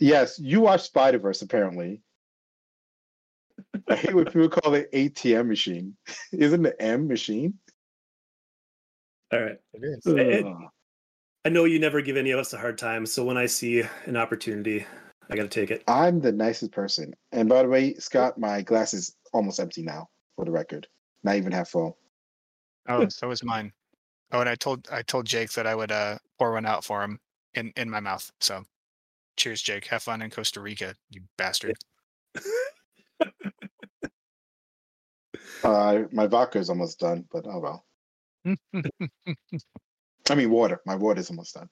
yes, you watch Spider Verse apparently. I hate when people call it ATM machine. Isn't the M machine? All right. It is. It- Ugh. I know you never give any of us a hard time, so when I see an opportunity, I got to take it. I'm the nicest person. And by the way, Scott, my glass is almost empty now, for the record. Not even half full. Oh, so was mine. Oh, and I told I told Jake that I would uh pour one out for him in in my mouth. So, cheers, Jake. Have fun in Costa Rica, you bastard. Uh, my vodka is almost done, but oh well. I mean, water. My water is almost done.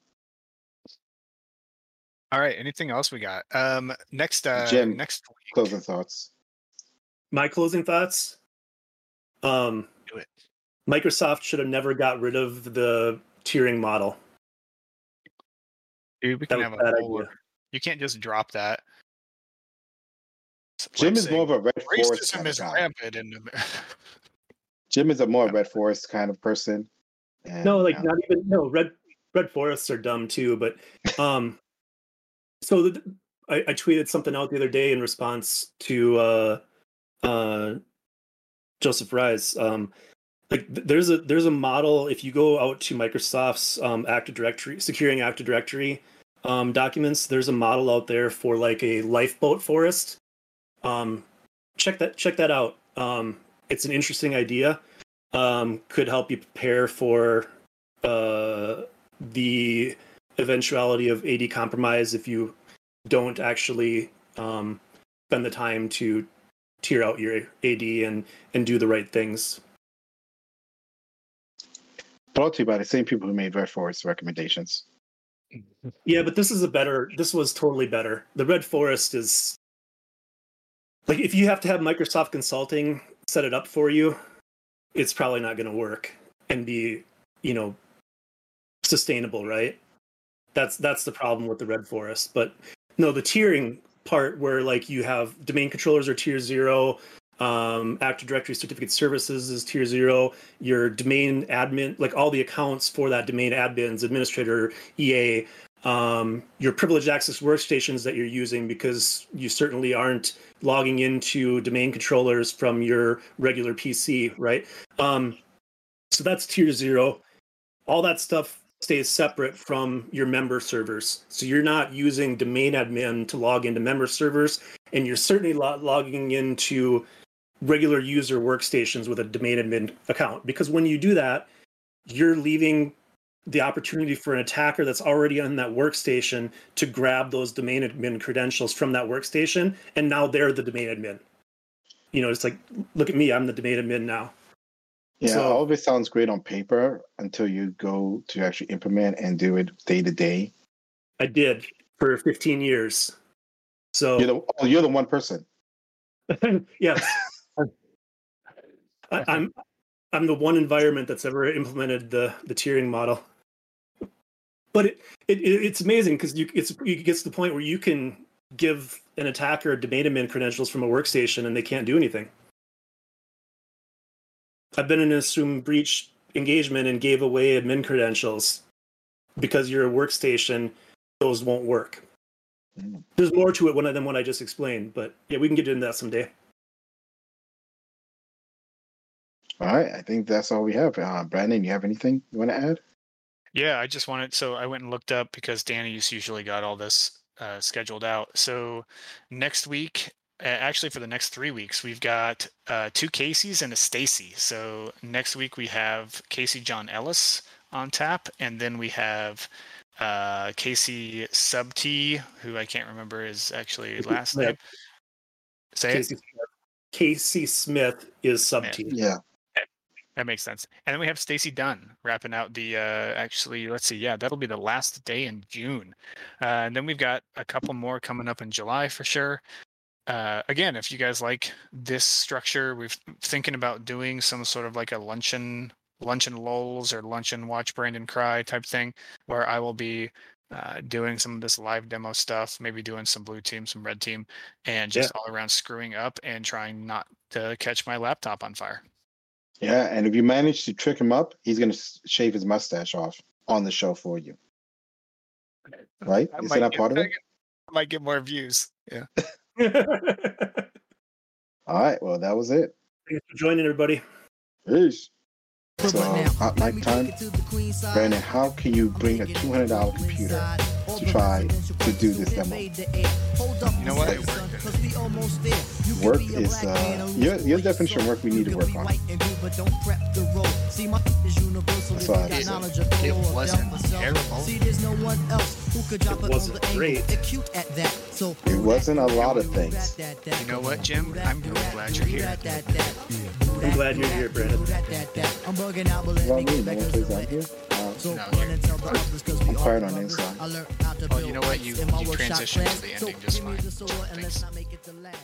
All right. Anything else we got? Um, next uh Jim, next week. Closing thoughts. My closing thoughts. Um, Do it. Microsoft should have never got rid of the tiering model. Dude, we can have a a bad whole. idea. You can't just drop that. Jim is more of a red forest racism kind of is guy. rampant in Jim is a more red forest kind of person. And, no, like yeah. not even no red red forests are dumb too. But um, so the, I, I tweeted something out the other day in response to uh, uh, Joseph Rise. Um, like there's a there's a model if you go out to Microsoft's um, Active Directory securing Active Directory um, documents. There's a model out there for like a lifeboat forest. Um, check that check that out. Um, it's an interesting idea. Um, could help you prepare for uh, the eventuality of AD compromise if you don't actually um, spend the time to tier out your AD and and do the right things. brought to you by the same people who made red forest recommendations. Yeah, but this is a better. This was totally better. The Red Forest is like if you have to have Microsoft Consulting set it up for you, it's probably not going to work and be, you know, sustainable, right? That's that's the problem with the Red Forest. But no, the tiering part where like you have domain controllers are tier zero, um, Active Directory certificate services is tier zero, your domain admin, like all the accounts for that domain admins, administrator, EA, um, your privileged access workstations that you're using because you certainly aren't logging into domain controllers from your regular PC, right? Um, so that's tier zero. All that stuff stays separate from your member servers. So you're not using domain admin to log into member servers, and you're certainly lo- logging into regular user workstations with a domain admin account. Because when you do that, you're leaving the opportunity for an attacker that's already on that workstation to grab those domain admin credentials from that workstation, and now they're the domain admin. You know, it's like, look at me, I'm the domain admin now. Yeah, So- all of it sounds great on paper until you go to actually implement and do it day to day. I did for 15 years. So You're the oh, you're the one person. yes, I, I'm I'm the one environment that's ever implemented the the tiering model. But it, it it- it's amazing because you it's it gets to the point where you can give an attacker domain admin credentials from a workstation and they can't do anything. I've been in an assumed breach engagement and gave away admin credentials because you're a workstation. Those won't work. There's more to it one than what I just explained, but yeah, we can get into that someday. All right, I think that's all we have. Uh, Brandon, you have anything you want to add? Yeah, I just wanted so I went and looked up because Danny's usually got all this uh, scheduled out. So next week a- actually for the next three weeks, we've got uh, two Caseys and a Stacy. So next week we have Casey John Ellis on tap, and then we have uh, Casey subTee, who I can't remember is actually last Smith. name. Say it. Casey Smith. Casey Smith is sub Yeah. T. Yeah. That makes sense. And then we have Stacy Dunn wrapping out the uh actually let's see, yeah, that'll be the last day in June. Uh, and then we've got a couple more coming up in July for sure. Uh, again, if you guys like this structure, we've thinking about doing some sort of like a luncheon luncheon lulls or luncheon watch Brandon cry type thing where I will be uh, doing some of this live demo stuff, maybe doing some blue team, some red team, and just all around screwing up and trying not to catch my laptop on fire. Yeah. And if you manage to trick him up, he's gonna shave his mustache off on the show for you. Right? I Isn't that part of it? I might get more views. Yeah. All right. Well, that was it. Thanks for joining, everybody. Peace. But So, hot mic time. take it to the queen side. Brandon, how can you bring a I'ma $200 computer inside. All to try to do this questions demo? invade the air. Hold up You know what? second, It son, worked. 'cause we almost there. You can Work is, uh, your- your definition of work we need to work on. white and blue, but don't prep the road. See, my is universal. That's If what I got knowledge of It wasn't terrible. See, there's no one else who could drop It it, wasn't great. They're cute at that. So It wasn't a lot of things. that, that, You know what. Jim? I'm do really glad you're here. I'm glad you're here, Brandon. That, that, that. I'm bugging out, but let me get No back one to plays the out here? So No, run you're- and tell the others 'cause we I'm all on the inside. I learned how to Well, you know what? You- you workshop transitioned to the ending just fine. the sword and let's Thanks.